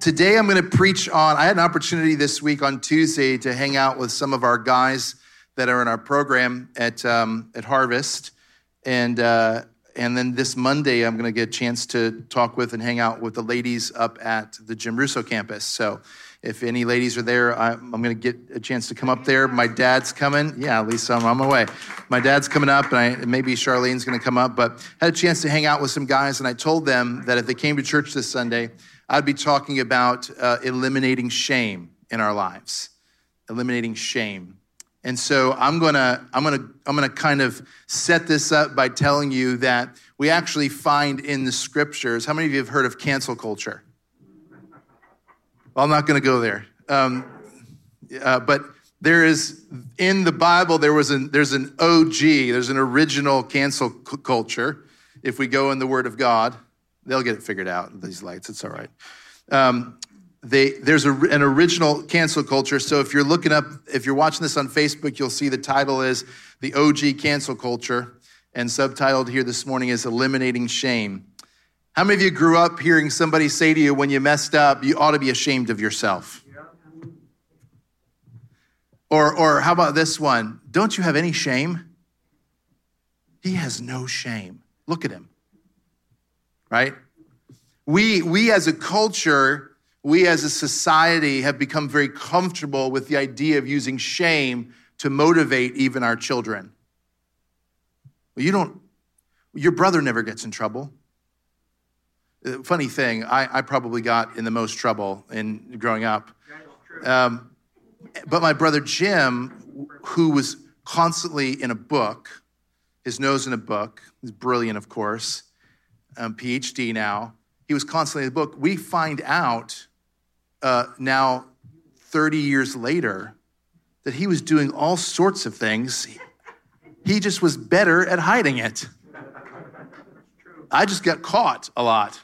today I'm going to preach on. I had an opportunity this week on Tuesday to hang out with some of our guys that are in our program at um, at Harvest, and uh, and then this Monday I'm going to get a chance to talk with and hang out with the ladies up at the Jim Russo campus. So. If any ladies are there, I'm, going to get a chance to come up there. My dad's coming. Yeah, least I'm on my way. My dad's coming up, and I, maybe Charlene's going to come up. But had a chance to hang out with some guys, and I told them that if they came to church this Sunday, I'd be talking about uh, eliminating shame in our lives, eliminating shame. And so I'm gonna, I'm gonna, I'm gonna kind of set this up by telling you that we actually find in the scriptures. How many of you have heard of cancel culture? Well, I'm not gonna go there. Um, uh, but there is in the Bible there was an there's an OG, there's an original cancel c- culture. If we go in the Word of God, They'll get it figured out. These lights, it's all right. Um, they, there's a, an original cancel culture. So if you're looking up, if you're watching this on Facebook, you'll see the title is the OG cancel culture, and subtitled here this morning is eliminating shame. How many of you grew up hearing somebody say to you when you messed up, you ought to be ashamed of yourself? Or, or how about this one? Don't you have any shame? He has no shame. Look at him right? We, we as a culture, we as a society have become very comfortable with the idea of using shame to motivate even our children. Well, you don't, your brother never gets in trouble. Uh, funny thing, I, I probably got in the most trouble in growing up. Um, but my brother Jim, who was constantly in a book, his nose in a book, he's brilliant, of course um, PhD now. He was constantly in the book. We find out uh, now, 30 years later, that he was doing all sorts of things. He just was better at hiding it. I just got caught a lot.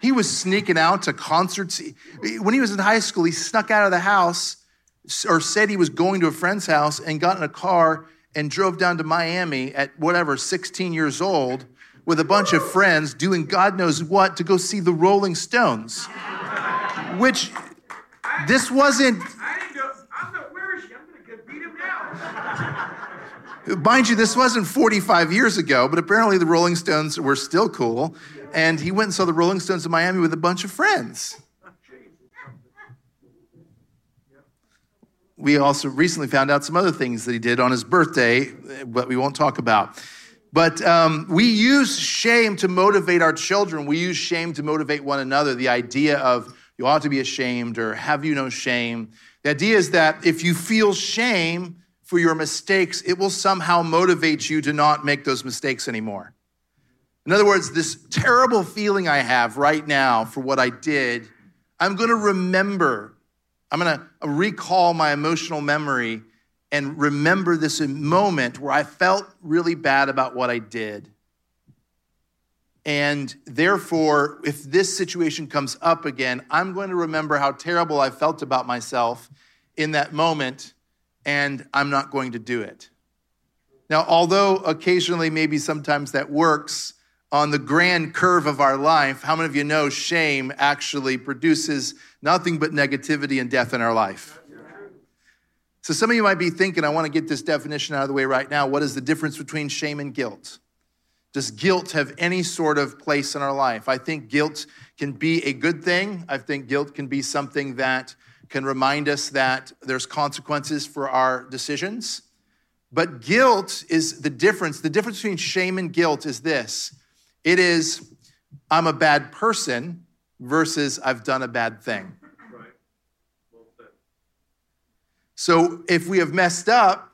He was sneaking out to concerts. When he was in high school, he snuck out of the house or said he was going to a friend's house and got in a car and drove down to Miami at whatever, 16 years old, with a bunch of friends doing God knows what to go see the Rolling Stones. Which this wasn't. Where she I'm gonna beat him down. Mind you, this wasn't 45 years ago, but apparently the Rolling Stones were still cool. And he went and saw the Rolling Stones in Miami with a bunch of friends. We also recently found out some other things that he did on his birthday, eh, but we won't talk about. But um, we use shame to motivate our children. We use shame to motivate one another. The idea of you ought to be ashamed or have you no shame. The idea is that if you feel shame for your mistakes, it will somehow motivate you to not make those mistakes anymore. In other words, this terrible feeling I have right now for what I did, I'm going to remember, I'm going to recall my emotional memory and remember this moment where I felt really bad about what I did. And therefore, if this situation comes up again, I'm going to remember how terrible I felt about myself in that moment, and I'm not going to do it. Now, although occasionally, maybe sometimes that works on the grand curve of our life, how many of you know shame actually produces nothing but negativity and death in our life? So some of you might be thinking, I want to get this definition out of the way right now. What is the difference between shame and guilt? Does guilt have any sort of place in our life? I think guilt can be a good thing. I think guilt can be something that can remind us that there's consequences for our decisions. But guilt is the difference. The difference between shame and guilt is this it is, I'm a bad person versus I've done a bad thing. So if we have messed up,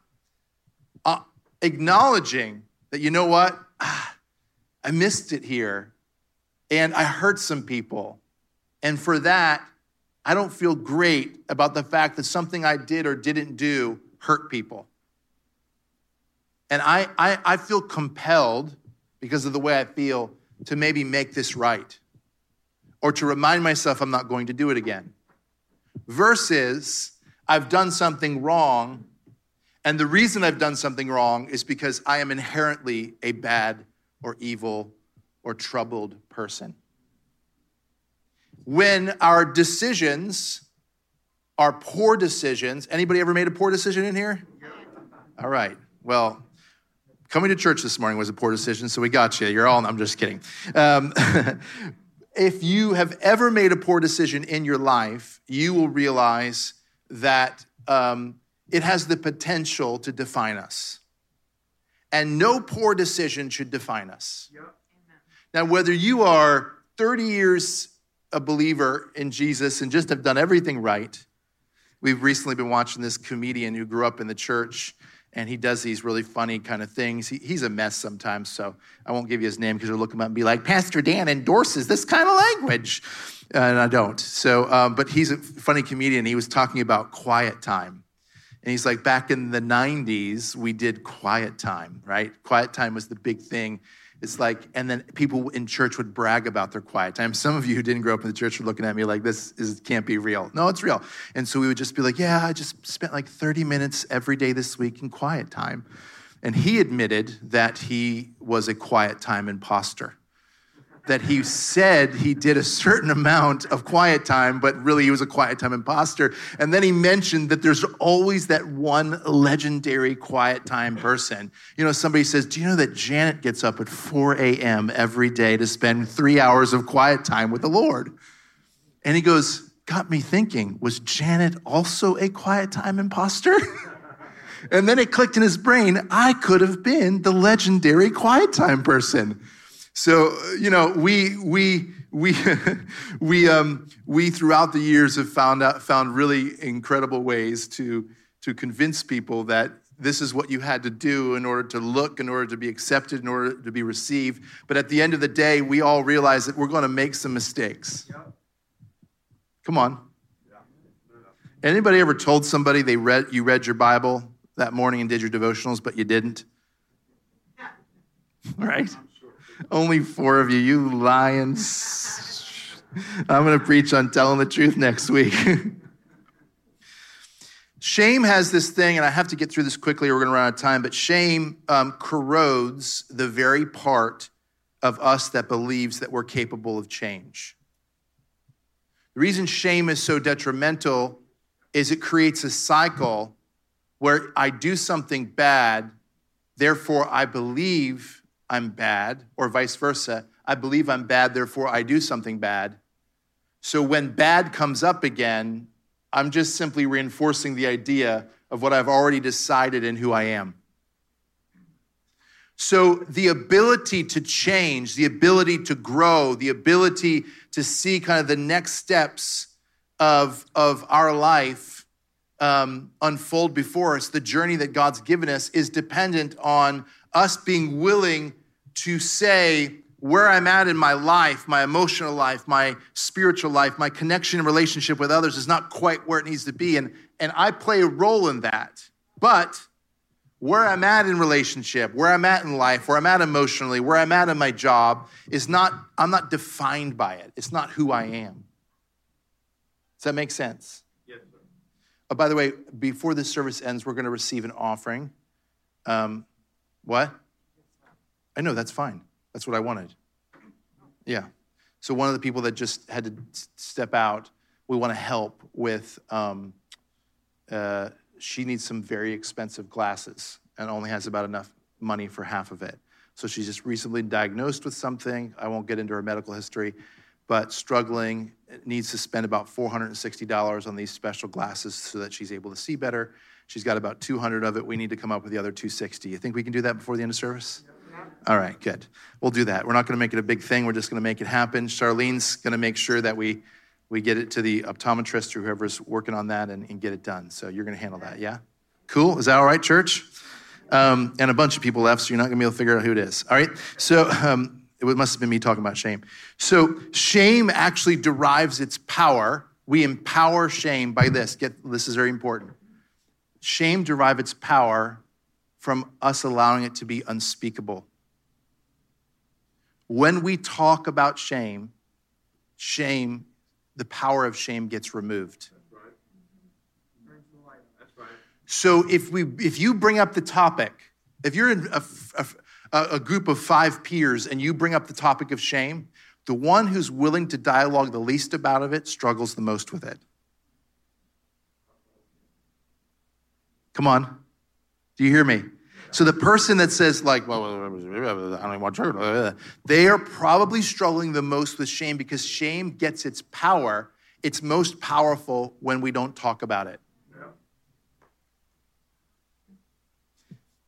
uh, acknowledging that, you know what, ah, I missed it here and I hurt some people. And for that, I don't feel great about the fact that something I did or didn't do hurt people. And I, I, I feel compelled, because of the way I feel, to maybe make this right or to remind myself I'm not going to do it again. Versus, I've done something wrong. And the reason I've done something wrong is because I am inherently a bad or evil or troubled person. when our decisions are poor decisions. Anybody ever made a poor decision in here? All right. Well, coming to church this morning was a poor decision, so we got you. You're all, I'm just kidding. Um, if you have ever made a poor decision in your life, you will realize that um, it has the potential to define us. And no poor decision should define us. Yep. Now, whether you are 30 years a believer in Jesus and just have done everything right, we've recently been watching this comedian who grew up in the church and he does these really funny kind of things. He, he's a mess sometimes, so I won't give you his name because you'll look him up and be like, Pastor Dan endorses this kind of language. And I don't. So, um, but he's a funny comedian. He was talking about quiet time. And he's like, back in the 90s, we did quiet time, right? Quiet time was the big thing. It's like, and then people in church would brag about their quiet time. Some of you who didn't grow up in the church were looking at me like, this is, can't be real. No, it's real. And so we would just be like, yeah, I just spent like 30 minutes every day this week in quiet time. And he admitted that he was a quiet time imposter that he said he did a certain amount of quiet time, but really he was a quiet time imposter. And then he mentioned that there's always that one legendary quiet time person. You know, somebody says, Do you know that Janet gets up at 4 a.m. every day to spend three hours of quiet time with the Lord? And he goes, Got me thinking, was Janet also a quiet time imposter? and then it clicked in his brain, I could have been the legendary quiet time person. So, you know, we, we, we, we, um, we throughout the years have found out, found really incredible ways to, to convince people that this is what you had to do in order to look, in order to be accepted, in order to be received. But at the end of the day, we all realize that we're going to make some mistakes. Come on. Anybody ever told somebody they read you read your Bible that morning and did your devotionals, but you didn't? Right? Only four of you, you lions. I'm going to preach on telling the truth next week. shame has this thing, and I have to get through this quickly or we're going to run out of time, but shame um, corrodes the very part of us that believes that we're capable of change. The reason shame is so detrimental is it creates a cycle where I do something bad, therefore I believe I'm bad, or vice versa. I believe I'm bad, therefore I do something bad. So when bad comes up again, I'm just simply reinforcing the idea of what I've already decided in who I am. So the ability to change, the ability to grow, the ability to see kind of the next steps of, of our life um, unfold before us, the journey that God's given us is dependent on us being willing to say where I'm at in my life, my emotional life, my spiritual life, my connection and relationship with others is not quite where it needs to be. And, and I play a role in that. But where I'm at in relationship, where I'm at in life, where I'm at emotionally, where I'm at in my job is not, I'm not defined by it. It's not who I am. Does that make sense? Yes, sir. Oh, by the way, before this service ends, we're going to receive an offering. Um, what? I know, that's fine. That's what I wanted. Yeah. So one of the people that just had to step out, we want to help with, um, uh, she needs some very expensive glasses and only has about enough money for half of it. So she's just recently diagnosed with something. I won't get into her medical history, but struggling, needs to spend about $460 on these special glasses so that she's able to see better. She's got about 200 of it. We need to come up with the other 260. You think we can do that before the end of service? All right, good. We'll do that. We're not going to make it a big thing. We're just going to make it happen. Charlene's going to make sure that we we get it to the optometrist or whoever's working on that and, and get it done. So you're going to handle that, yeah? Cool. Is that all right, church? Um, and a bunch of people left, so you're not going to be able to figure out who it is. All right. So um, it must have been me talking about shame. So shame actually derives its power. We empower shame by this. Get this is very important. Shame derives its power from us allowing it to be unspeakable. When we talk about shame, shame, the power of shame gets removed. So if we if you bring up the topic, if you're in a, a, a, group of five peers and you bring up the topic of shame, the one who's willing to dialogue the least about of it struggles the most with it. Come on. Do you hear me? So the person that says, like, well, I don't even want church, they are probably struggling the most with shame because shame gets its power. It's most powerful when we don't talk about it.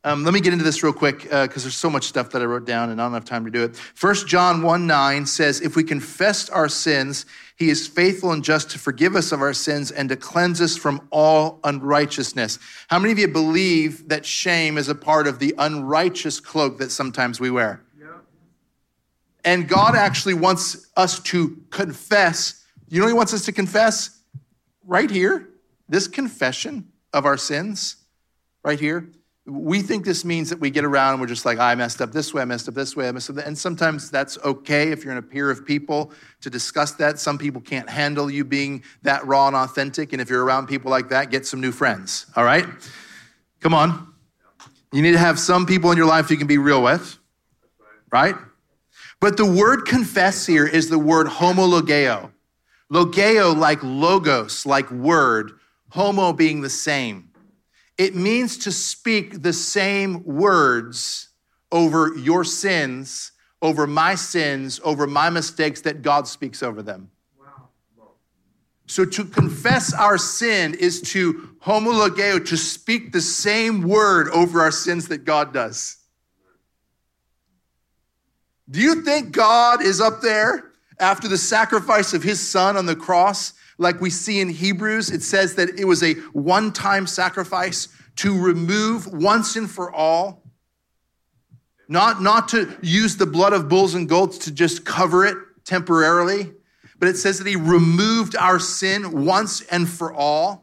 Um, let me get into this real quick because uh, there's so much stuff that I wrote down and I don't have time to do it. First John 1 9 says, If we confess our sins, he is faithful and just to forgive us of our sins and to cleanse us from all unrighteousness. How many of you believe that shame is a part of the unrighteous cloak that sometimes we wear? Yeah. And God actually wants us to confess. You know, He wants us to confess right here, this confession of our sins, right here we think this means that we get around and we're just like, ah, I messed up this way, I messed up this way, I messed up that. And sometimes that's okay if you're in a peer of people to discuss that. Some people can't handle you being that raw and authentic. And if you're around people like that, get some new friends, all right? Come on. You need to have some people in your life you can be real with, right? But the word confess here is the word homologeo. Logeo, like logos, like word, homo being the same. It means to speak the same words over your sins, over my sins, over my mistakes that God speaks over them. So to confess our sin is to homologeo, to speak the same word over our sins that God does. Do you think God is up there after the sacrifice of his son on the cross like we see in Hebrews, it says that it was a one time sacrifice to remove once and for all. Not, not to use the blood of bulls and goats to just cover it temporarily, but it says that he removed our sin once and for all.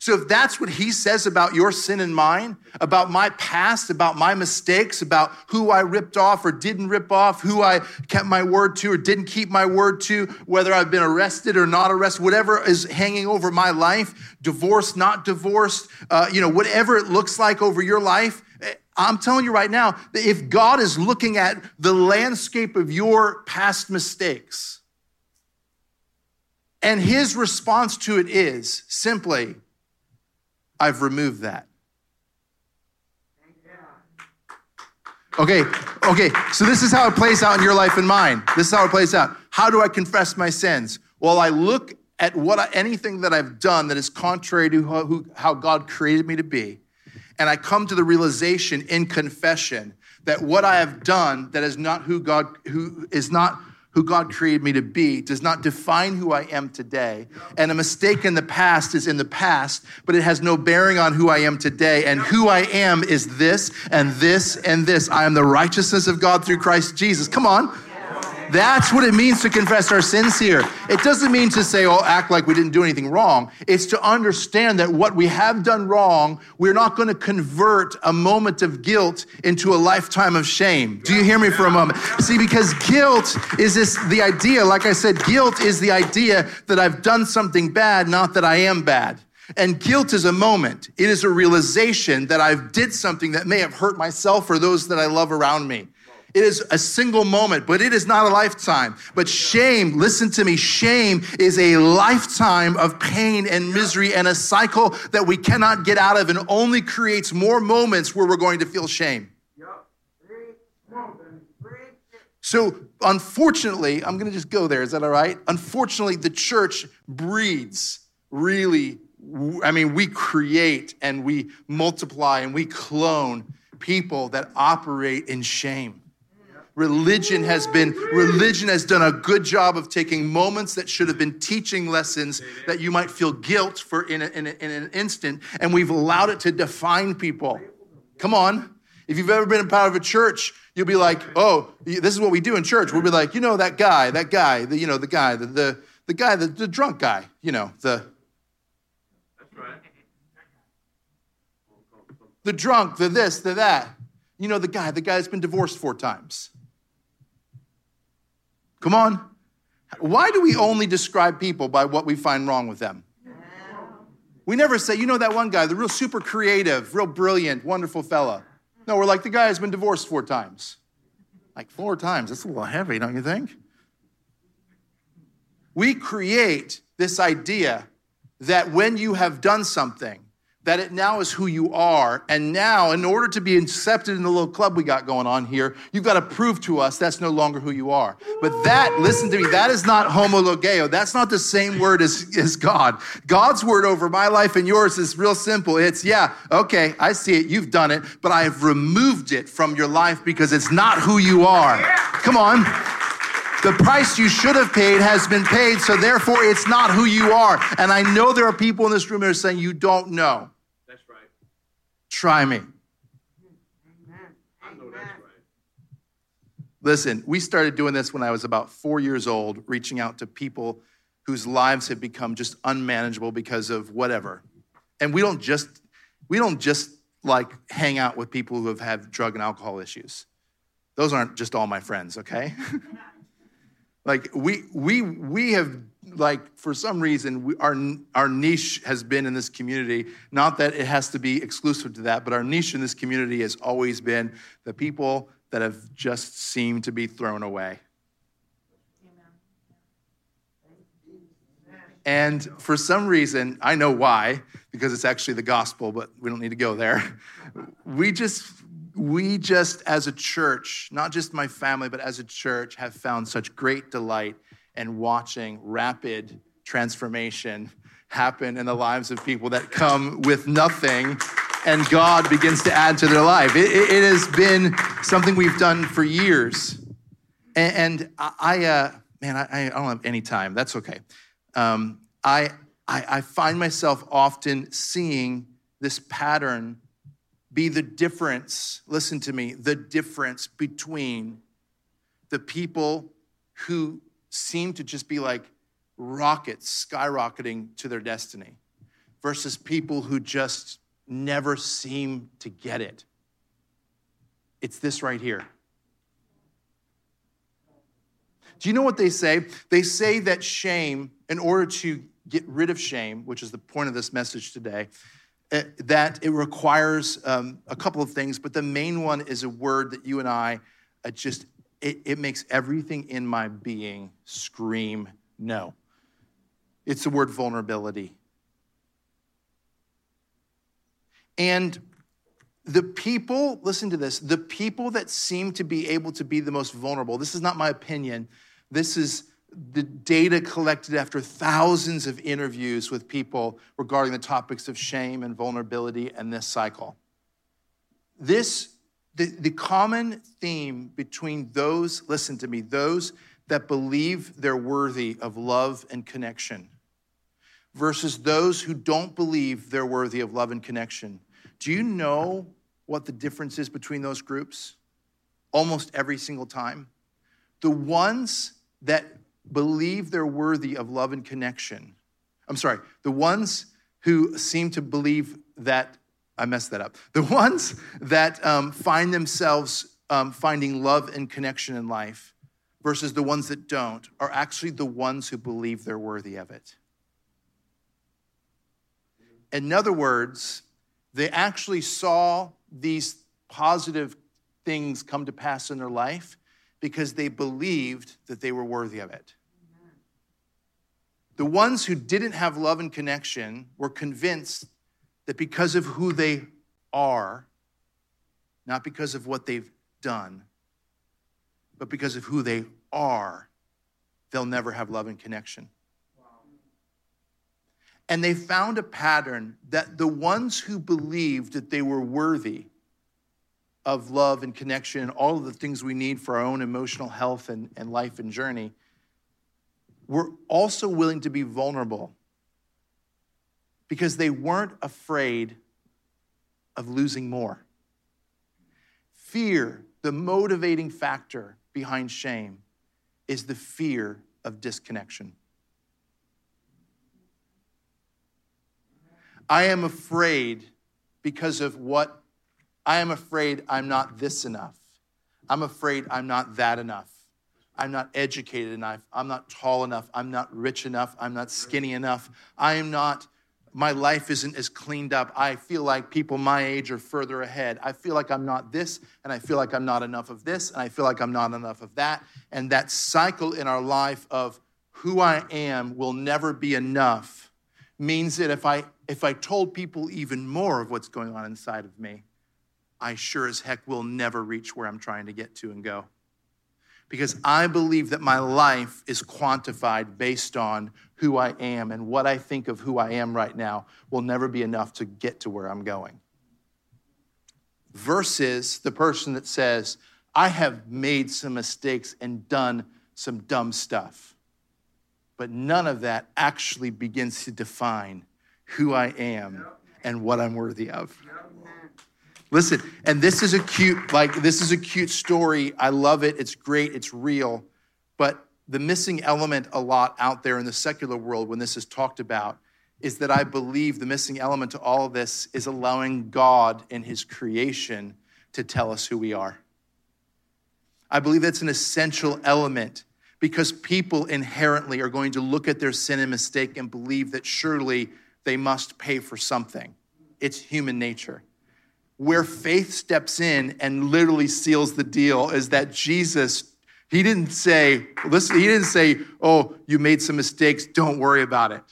So, if that's what he says about your sin and mine, about my past, about my mistakes, about who I ripped off or didn't rip off, who I kept my word to or didn't keep my word to, whether I've been arrested or not arrested, whatever is hanging over my life, divorced, not divorced, uh, you know, whatever it looks like over your life, eh, I'm telling you right now that if God is looking at the landscape of your past mistakes, and his response to it is simply, I've removed that. Okay, okay, so this is how it plays out in your life and mine. This is how it plays out. How do I confess my sins? Well, I look at what I, anything that I've done that is contrary to how, who, how God created me to be, and I come to the realization in confession that what I have done that is not who God who is not who God created me to be does not define who I am today. And a mistake in the past is in the past, but it has no bearing on who I am today. And who I am is this and this and this. I am the righteousness of God through Christ Jesus. Come on. That's what it means to confess our sins here. It doesn't mean to say, oh, act like we didn't do anything wrong. It's to understand that what we have done wrong, we're not going to convert a moment of guilt into a lifetime of shame. Do you hear me for a moment? See, because guilt is this the idea, like I said, guilt is the idea that I've done something bad, not that I am bad. And guilt is a moment. It is a realization that I've did something that may have hurt myself or those that I love around me. It is a single moment, but it is not a lifetime. But shame, listen to me, shame is a lifetime of pain and misery and a cycle that we cannot get out of and only creates more moments where we're going to feel shame. So, unfortunately, I'm going to just go there. Is that all right? Unfortunately, the church breeds really, I mean, we create and we multiply and we clone people that operate in shame religion has been religion has done a good job of taking moments that should have been teaching lessons that you might feel guilt for in, a, in, a, in an instant and we've allowed it to define people. Come on. If you've ever been a part of a church you'll be like oh this is what we do in church. We'll be like you know that guy that guy the you know the guy the the, the guy the, the drunk guy you know the the drunk the this the that. You know the guy the guy that's been divorced four times Come on. Why do we only describe people by what we find wrong with them? We never say, you know, that one guy, the real super creative, real brilliant, wonderful fella. No, we're like, the guy has been divorced four times. Like four times. That's a little heavy, don't you think? we create this idea that when you have done something, that it now is who you are. And now, in order to be accepted in the little club we got going on here, you've got to prove to us that's no longer who you are. But that, listen to me, that is not homologeo. That's not the same word as, as God. God's word over my life and yours is real simple. It's, yeah, okay, I see it, you've done it, but I have removed it from your life because it's not who you are. Come on. The price you should have paid has been paid, so therefore it's not who you are. And I know there are people in this room that are saying, You don't know. That's right. Try me. Amen. I know that's right. Listen, we started doing this when I was about four years old, reaching out to people whose lives have become just unmanageable because of whatever. And we don't just we don't just like hang out with people who have had drug and alcohol issues. Those aren't just all my friends, okay? like we we we have like for some reason we, our our niche has been in this community. Not that it has to be exclusive to that but our niche in this community has always been the people that have just seemed to be thrown away. And for some reason i know why because it's actually the gospel but we don't need to go there. We just we just as a church, not just my family, but as a church, have found such great delight in watching rapid transformation happen in the lives of people that come with nothing and God begins to add to their life. It, it, it has been something we've done for years. And, and I, uh, man, I, I, don't have any time. That's okay. Um, I, I, I find myself often seeing this pattern be the difference, listen to me, the difference between the people who seem to just be like rockets skyrocketing to their destiny versus people who just never seem to get it. It's this right here. Do you know what they say? They say that shame, in order to get rid of shame, which is the point of this message today, uh, that it requires um, a couple of things, but the main one is a word that you and I uh, just, it, it makes everything in my being scream no. It's the word vulnerability. And the people, listen to this, the people that seem to be able to be the most vulnerable, this is not my opinion, this is the data collected after thousands of interviews with people regarding the topics of shame and vulnerability and this cycle. This, the, the common theme between those, listen to me, those that believe they're worthy of love and connection versus those who don't believe they're worthy of love and connection. Do you know what the difference is between those groups? Almost every single time. The ones that believe they're worthy of love and connection. I'm sorry, the ones who seem to believe that, I messed that up. The ones that um, find themselves um, finding love and connection in life versus the ones that don't are actually the ones who believe they're worthy of it. In other words, they actually saw these positive things come to pass in their life because they believed that they were worthy of it. The ones who didn't have love and connection were convinced that because of who they are, not because of what they've done, but because of who they are, they'll never have love and connection. And they found a pattern that the ones who believed that they were worthy of love and connection and all of the things we need for our own emotional health and, and life and journey were also willing to be vulnerable because they weren't afraid of losing more. Fear, the motivating factor behind shame, is the fear of disconnection. I am afraid because of what I am afraid I'm not this enough. I'm afraid I'm not that enough. I'm not educated enough. I'm not tall enough. I'm not rich enough. I'm not skinny enough. I am not, my life isn't as cleaned up. I feel like people my age are further ahead. I feel like I'm not this, and I feel like I'm not enough of this, and I feel like I'm not enough of that. And that cycle in our life of who I am will never be enough means that if I if I told people even more of what's going on inside of me, I sure as heck will never reach where I'm trying to get to and go. Because I believe that my life is quantified based on who I am, and what I think of who I am right now will never be enough to get to where I'm going. Versus the person that says, I have made some mistakes and done some dumb stuff. But none of that actually begins to define who I am and what I'm worthy of. Listen, and this is a cute, like, this is a cute story. I love it. It's great. It's real. But the missing element a lot out there in the secular world when this is talked about is that I believe the missing element to all of this is allowing God in his creation to tell us who we are. I believe that's an essential element because people inherently are going to look at their sin and mistake and believe that surely they must pay for something. It's human nature. Where faith steps in and literally seals the deal is that Jesus, he didn't say, listen, he didn't say, oh, you made some mistakes, don't worry about it.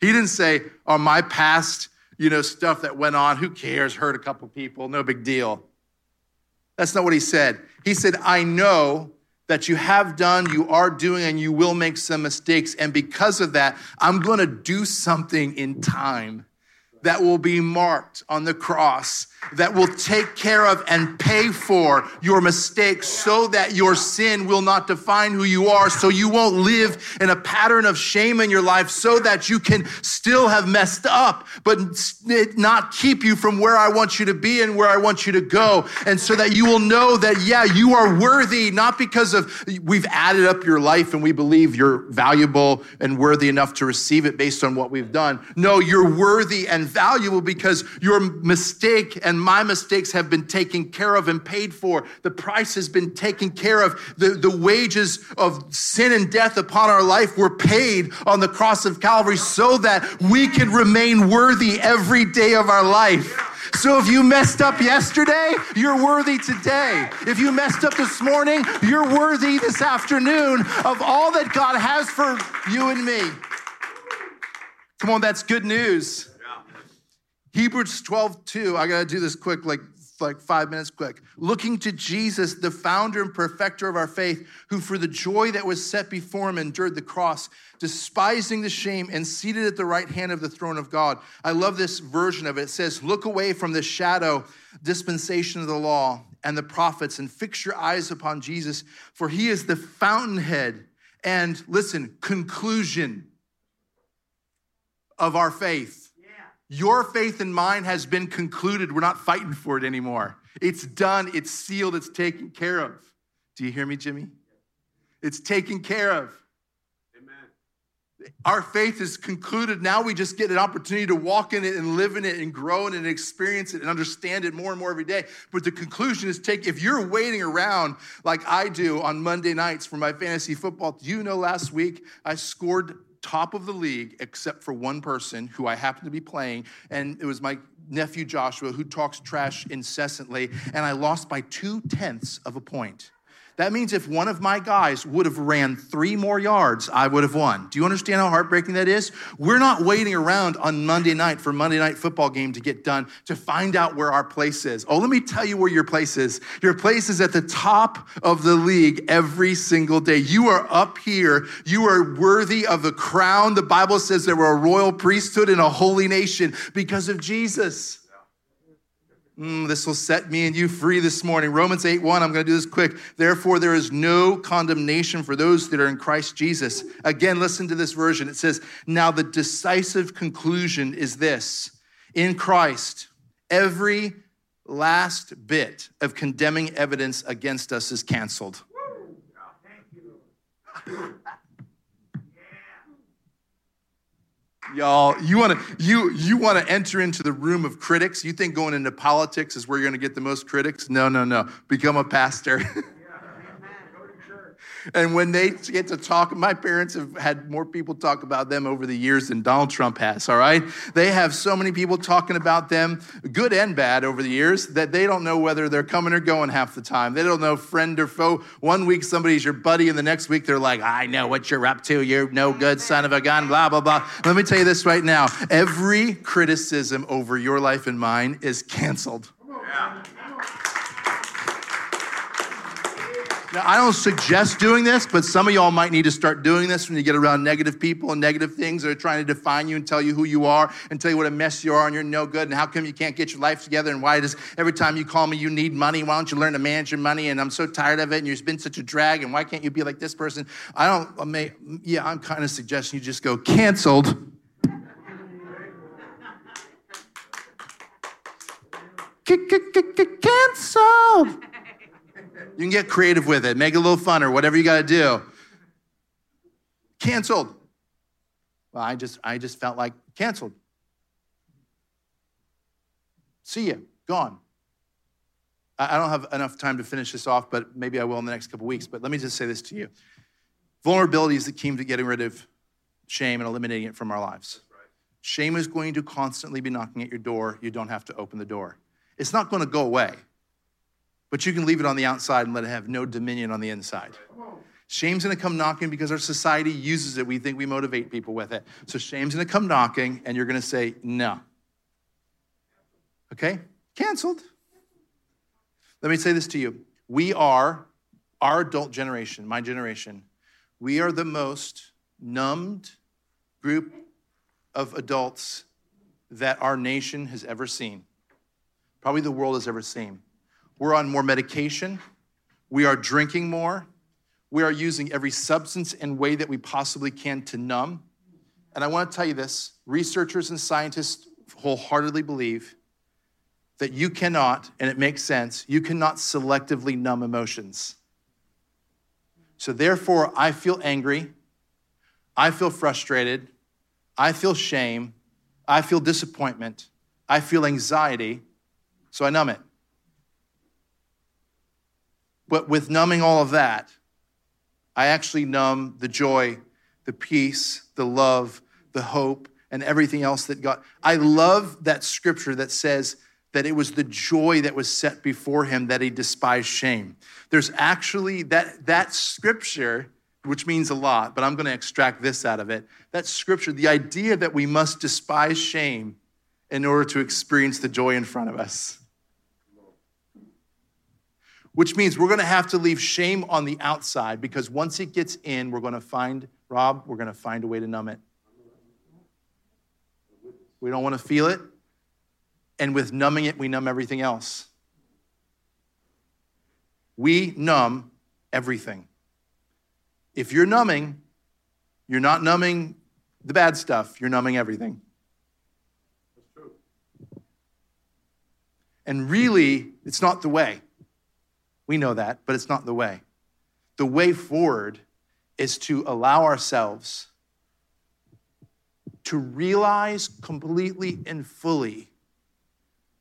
He didn't say, oh, my past, you know, stuff that went on, who cares, hurt a couple people, no big deal. That's not what he said. He said, I know that you have done, you are doing, and you will make some mistakes. And because of that, I'm going to do something in time that will be marked on the cross that will take care of and pay for your mistakes so that your sin will not define who you are, so you won't live in a pattern of shame in your life, so that you can still have messed up, but not keep you from where I want you to be and where I want you to go. And so that you will know that, yeah, you are worthy, not because of we've added up your life and we believe you're valuable and worthy enough to receive it based on what we've done. No, you're worthy and valuable because your mistake and my mistakes have been taken care of and paid for. The price has been taken care of. The, the wages of sin and death upon our life were paid on the cross of Calvary so that we can remain worthy every day of our life. So if you messed up yesterday, you're worthy today. If you messed up this morning, you're worthy this afternoon of all that God has for you and me. Come on, that's good news. Hebrews 12, 2. I got to do this quick, like, like five minutes quick. Looking to Jesus, the founder and perfecter of our faith, who for the joy that was set before him endured the cross, despising the shame, and seated at the right hand of the throne of God. I love this version of it. It says, Look away from the shadow dispensation of the law and the prophets and fix your eyes upon Jesus, for he is the fountainhead and, listen, conclusion of our faith. Your faith and mine has been concluded. We're not fighting for it anymore. It's done, it's sealed, it's taken care of. Do you hear me, Jimmy? It's taken care of. Amen. Our faith is concluded. Now we just get an opportunity to walk in it and live in it and grow in it and experience it and understand it more and more every day. But the conclusion is take if you're waiting around like I do on Monday nights for my fantasy football, do you know last week I scored top of the league except for one person who I happened to be playing, and it was my nephew Joshua who talks trash incessantly, and I lost by two tenths of a point. That means if one of my guys would have ran three more yards, I would have won. Do you understand how heartbreaking that is? We're not waiting around on Monday night for Monday night football game to get done to find out where our place is. Oh, let me tell you where your place is. Your place is at the top of the league every single day. You are up here. You are worthy of the crown. The Bible says there were a royal priesthood and a holy nation because of Jesus. Mm, this will set me and you free this morning. Romans 8 1, I'm going to do this quick. Therefore, there is no condemnation for those that are in Christ Jesus. Again, listen to this version. It says, Now the decisive conclusion is this in Christ, every last bit of condemning evidence against us is canceled. Y'all, you want to you you want to enter into the room of critics? You think going into politics is where you're going to get the most critics? No, no, no. Become a pastor. And when they get to talk, my parents have had more people talk about them over the years than Donald Trump has, all right? They have so many people talking about them, good and bad, over the years, that they don't know whether they're coming or going half the time. They don't know friend or foe. One week somebody's your buddy, and the next week they're like, I know what you're up to. You're no good son of a gun, blah, blah, blah. Let me tell you this right now every criticism over your life and mine is canceled. Yeah. Now, I don't suggest doing this, but some of y'all might need to start doing this when you get around negative people and negative things that are trying to define you and tell you who you are and tell you what a mess you are and you're no good and how come you can't get your life together and why does every time you call me you need money? Why don't you learn to manage your money? And I'm so tired of it and you've been such a drag and why can't you be like this person? I don't, I may, yeah, I'm kind of suggesting you just go canceled. Canceled. You can get creative with it, make it a little fun or whatever you got to do. Canceled. Well, I just I just felt like canceled. See you, gone. I don't have enough time to finish this off, but maybe I will in the next couple weeks. But let me just say this to you. Vulnerability is the key to getting rid of shame and eliminating it from our lives. Shame is going to constantly be knocking at your door. You don't have to open the door. It's not going to go away but you can leave it on the outside and let it have no dominion on the inside. Shame's gonna come knocking because our society uses it. We think we motivate people with it. So shame's gonna come knocking, and you're gonna say, no. Okay? Canceled. Let me say this to you. We are, our adult generation, my generation, we are the most numbed group of adults that our nation has ever seen, probably the world has ever seen. We're on more medication. We are drinking more. We are using every substance and way that we possibly can to numb. And I want to tell you this researchers and scientists wholeheartedly believe that you cannot, and it makes sense, you cannot selectively numb emotions. So therefore, I feel angry. I feel frustrated. I feel shame. I feel disappointment. I feel anxiety. So I numb it. But with numbing all of that, I actually numb the joy, the peace, the love, the hope, and everything else that God. I love that scripture that says that it was the joy that was set before him that he despised shame. There's actually that that scripture which means a lot, but I'm going to extract this out of it. That scripture, the idea that we must despise shame in order to experience the joy in front of us which means we're going to have to leave shame on the outside because once it gets in, we're going to find, Rob, we're going to find a way to numb it. We don't want to feel it. And with numbing it, we numb everything else. We numb everything. If you're numbing, you're not numbing the bad stuff, you're numbing everything. That's true. And really, it's not the way. We know that, but it's not the way. The way forward is to allow ourselves to realize completely and fully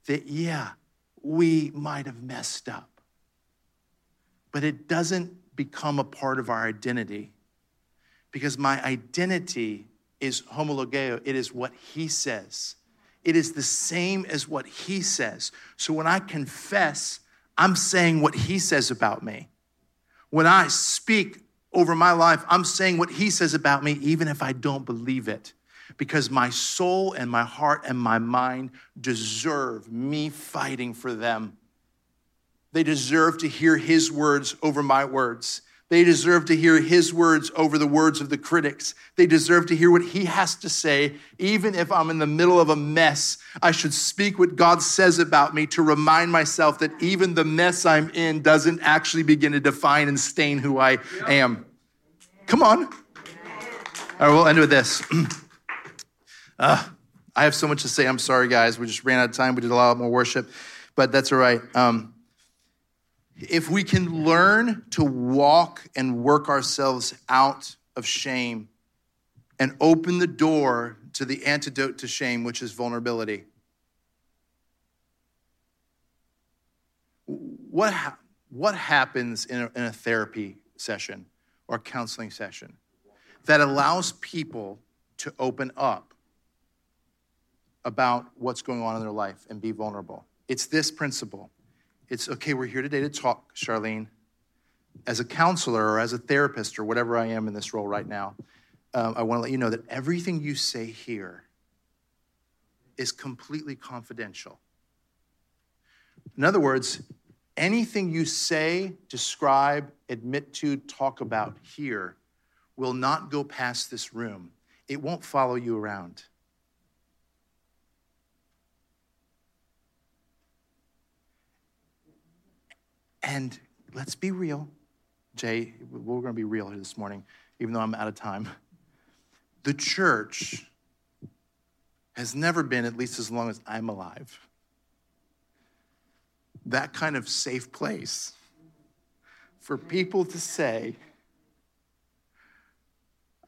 that, yeah, we might have messed up, but it doesn't become a part of our identity because my identity is homologeo, it is what he says. It is the same as what he says. So when I confess I'm saying what he says about me. When I speak over my life, I'm saying what he says about me, even if I don't believe it. Because my soul and my heart and my mind deserve me fighting for them. They deserve to hear his words over my words. They deserve to hear his words over the words of the critics. They deserve to hear what he has to say. Even if I'm in the middle of a mess, I should speak what God says about me to remind myself that even the mess I'm in doesn't actually begin to define and stain who I am. Come on. All right, we'll end with this. uh, I have so much to say. I'm sorry, guys. We just ran out of time. We did a lot more worship, but that's all right. Um, if we can learn to walk and work ourselves out of shame and open the door to the antidote to shame, which is vulnerability. What, ha- what happens in a, in a therapy session? or counseling session that allows people to open up about what's going on in their life and be vulnerable. It's this principle. It's okay, we're here today to talk, Charlene. As a counselor or as a therapist or whatever I am in this role right now, um, I want to let you know that everything you say here is completely confidential. In other words, anything you say, describe, admit to, talk about here will not go past this room. It won't follow you around. And let's be real. Jay, we're going to be real here this morning, even though I'm out of time. The church has never been, at least as long as I'm alive, that kind of safe place for people to say,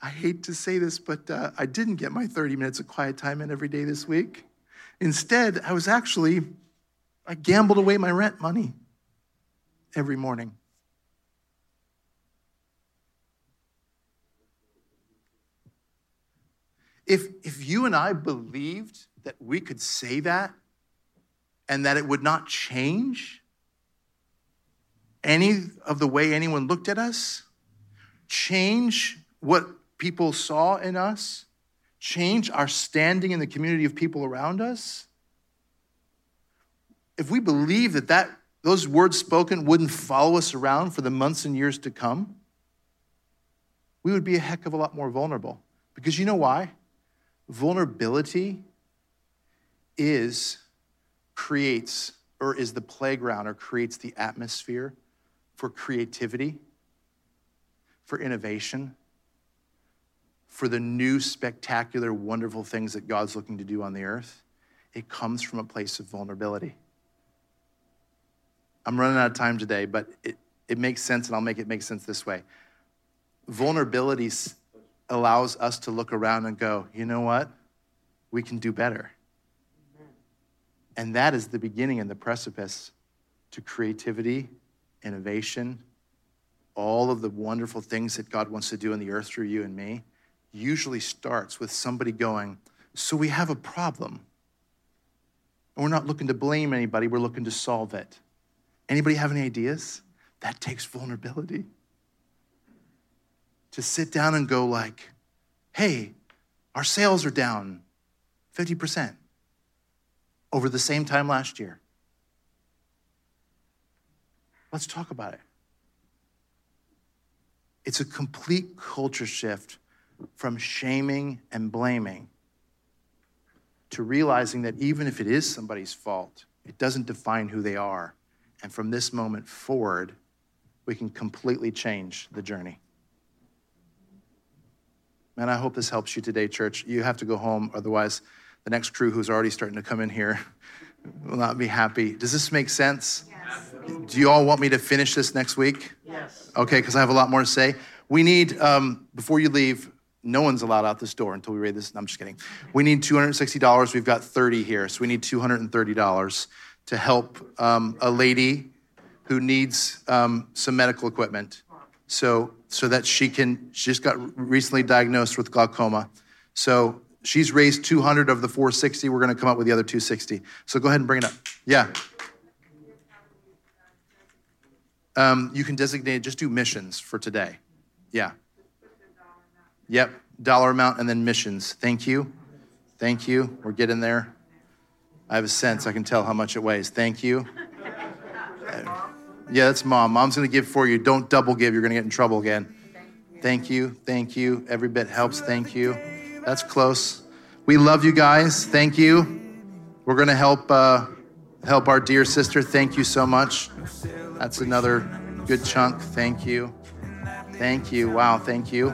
I hate to say this, but uh, I didn't get my 30 minutes of quiet time in every day this week. Instead, I was actually, I gambled away my rent money every morning. If, if you and I believed that we could say that and that it would not change any of the way anyone looked at us, change what people saw in us, change our standing in the community of people around us, if we believe that, that those words spoken wouldn't follow us around for the months and years to come, we would be a heck of a lot more vulnerable. Because you know why? Vulnerability is creates or is the playground or creates the atmosphere for creativity, for innovation, for the new, spectacular, wonderful things that God's looking to do on the earth. It comes from a place of vulnerability. I'm running out of time today, but it, it makes sense, and I'll make it make sense this way. Vulnerability allows us to look around and go, you know what? We can do better. And that is the beginning and the precipice to creativity, innovation, all of the wonderful things that God wants to do in the earth through you and me usually starts with somebody going, So we have a problem. And we're not looking to blame anybody, we're looking to solve it. Anybody have any ideas? That takes vulnerability. To sit down and go like, hey, our sales are down 50% over the same time last year. Let's talk about it. It's a complete culture shift from shaming and blaming to realizing that even if it is somebody's fault, it doesn't define who they are. And from this moment forward, we can completely change the journey. Man, I hope this helps you today, church. You have to go home, otherwise, the next crew who's already starting to come in here will not be happy. Does this make sense? Yes. Do you all want me to finish this next week? Yes. Okay, because I have a lot more to say. We need, um, before you leave, no one's allowed out this door until we read this. I'm just kidding. We need $260. We've got 30 here, so we need $230 to help um, a lady who needs um, some medical equipment. So so that she can she just got recently diagnosed with glaucoma. So she's raised 200 of the 460 we're going to come up with the other 260 so go ahead and bring it up. Yeah. Um, you can designate just do missions for today. Yeah. Yep. Dollar amount and then missions. Thank you. Thank you. We're getting there I have a sense. I can tell how much it weighs. Thank you. Yeah, that's mom. Mom's going to give for you. Don't double give. You're going to get in trouble again. Thank you. Thank you. Every bit helps. Thank you. That's close. We love you guys. Thank you. We're going to help uh, help our dear sister. Thank you so much. That's another good chunk. Thank you. Thank you. Wow. Thank you.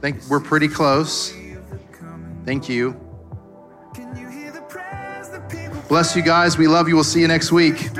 Think we're pretty close. Thank you. Bless you guys. We love you. We'll see you next week.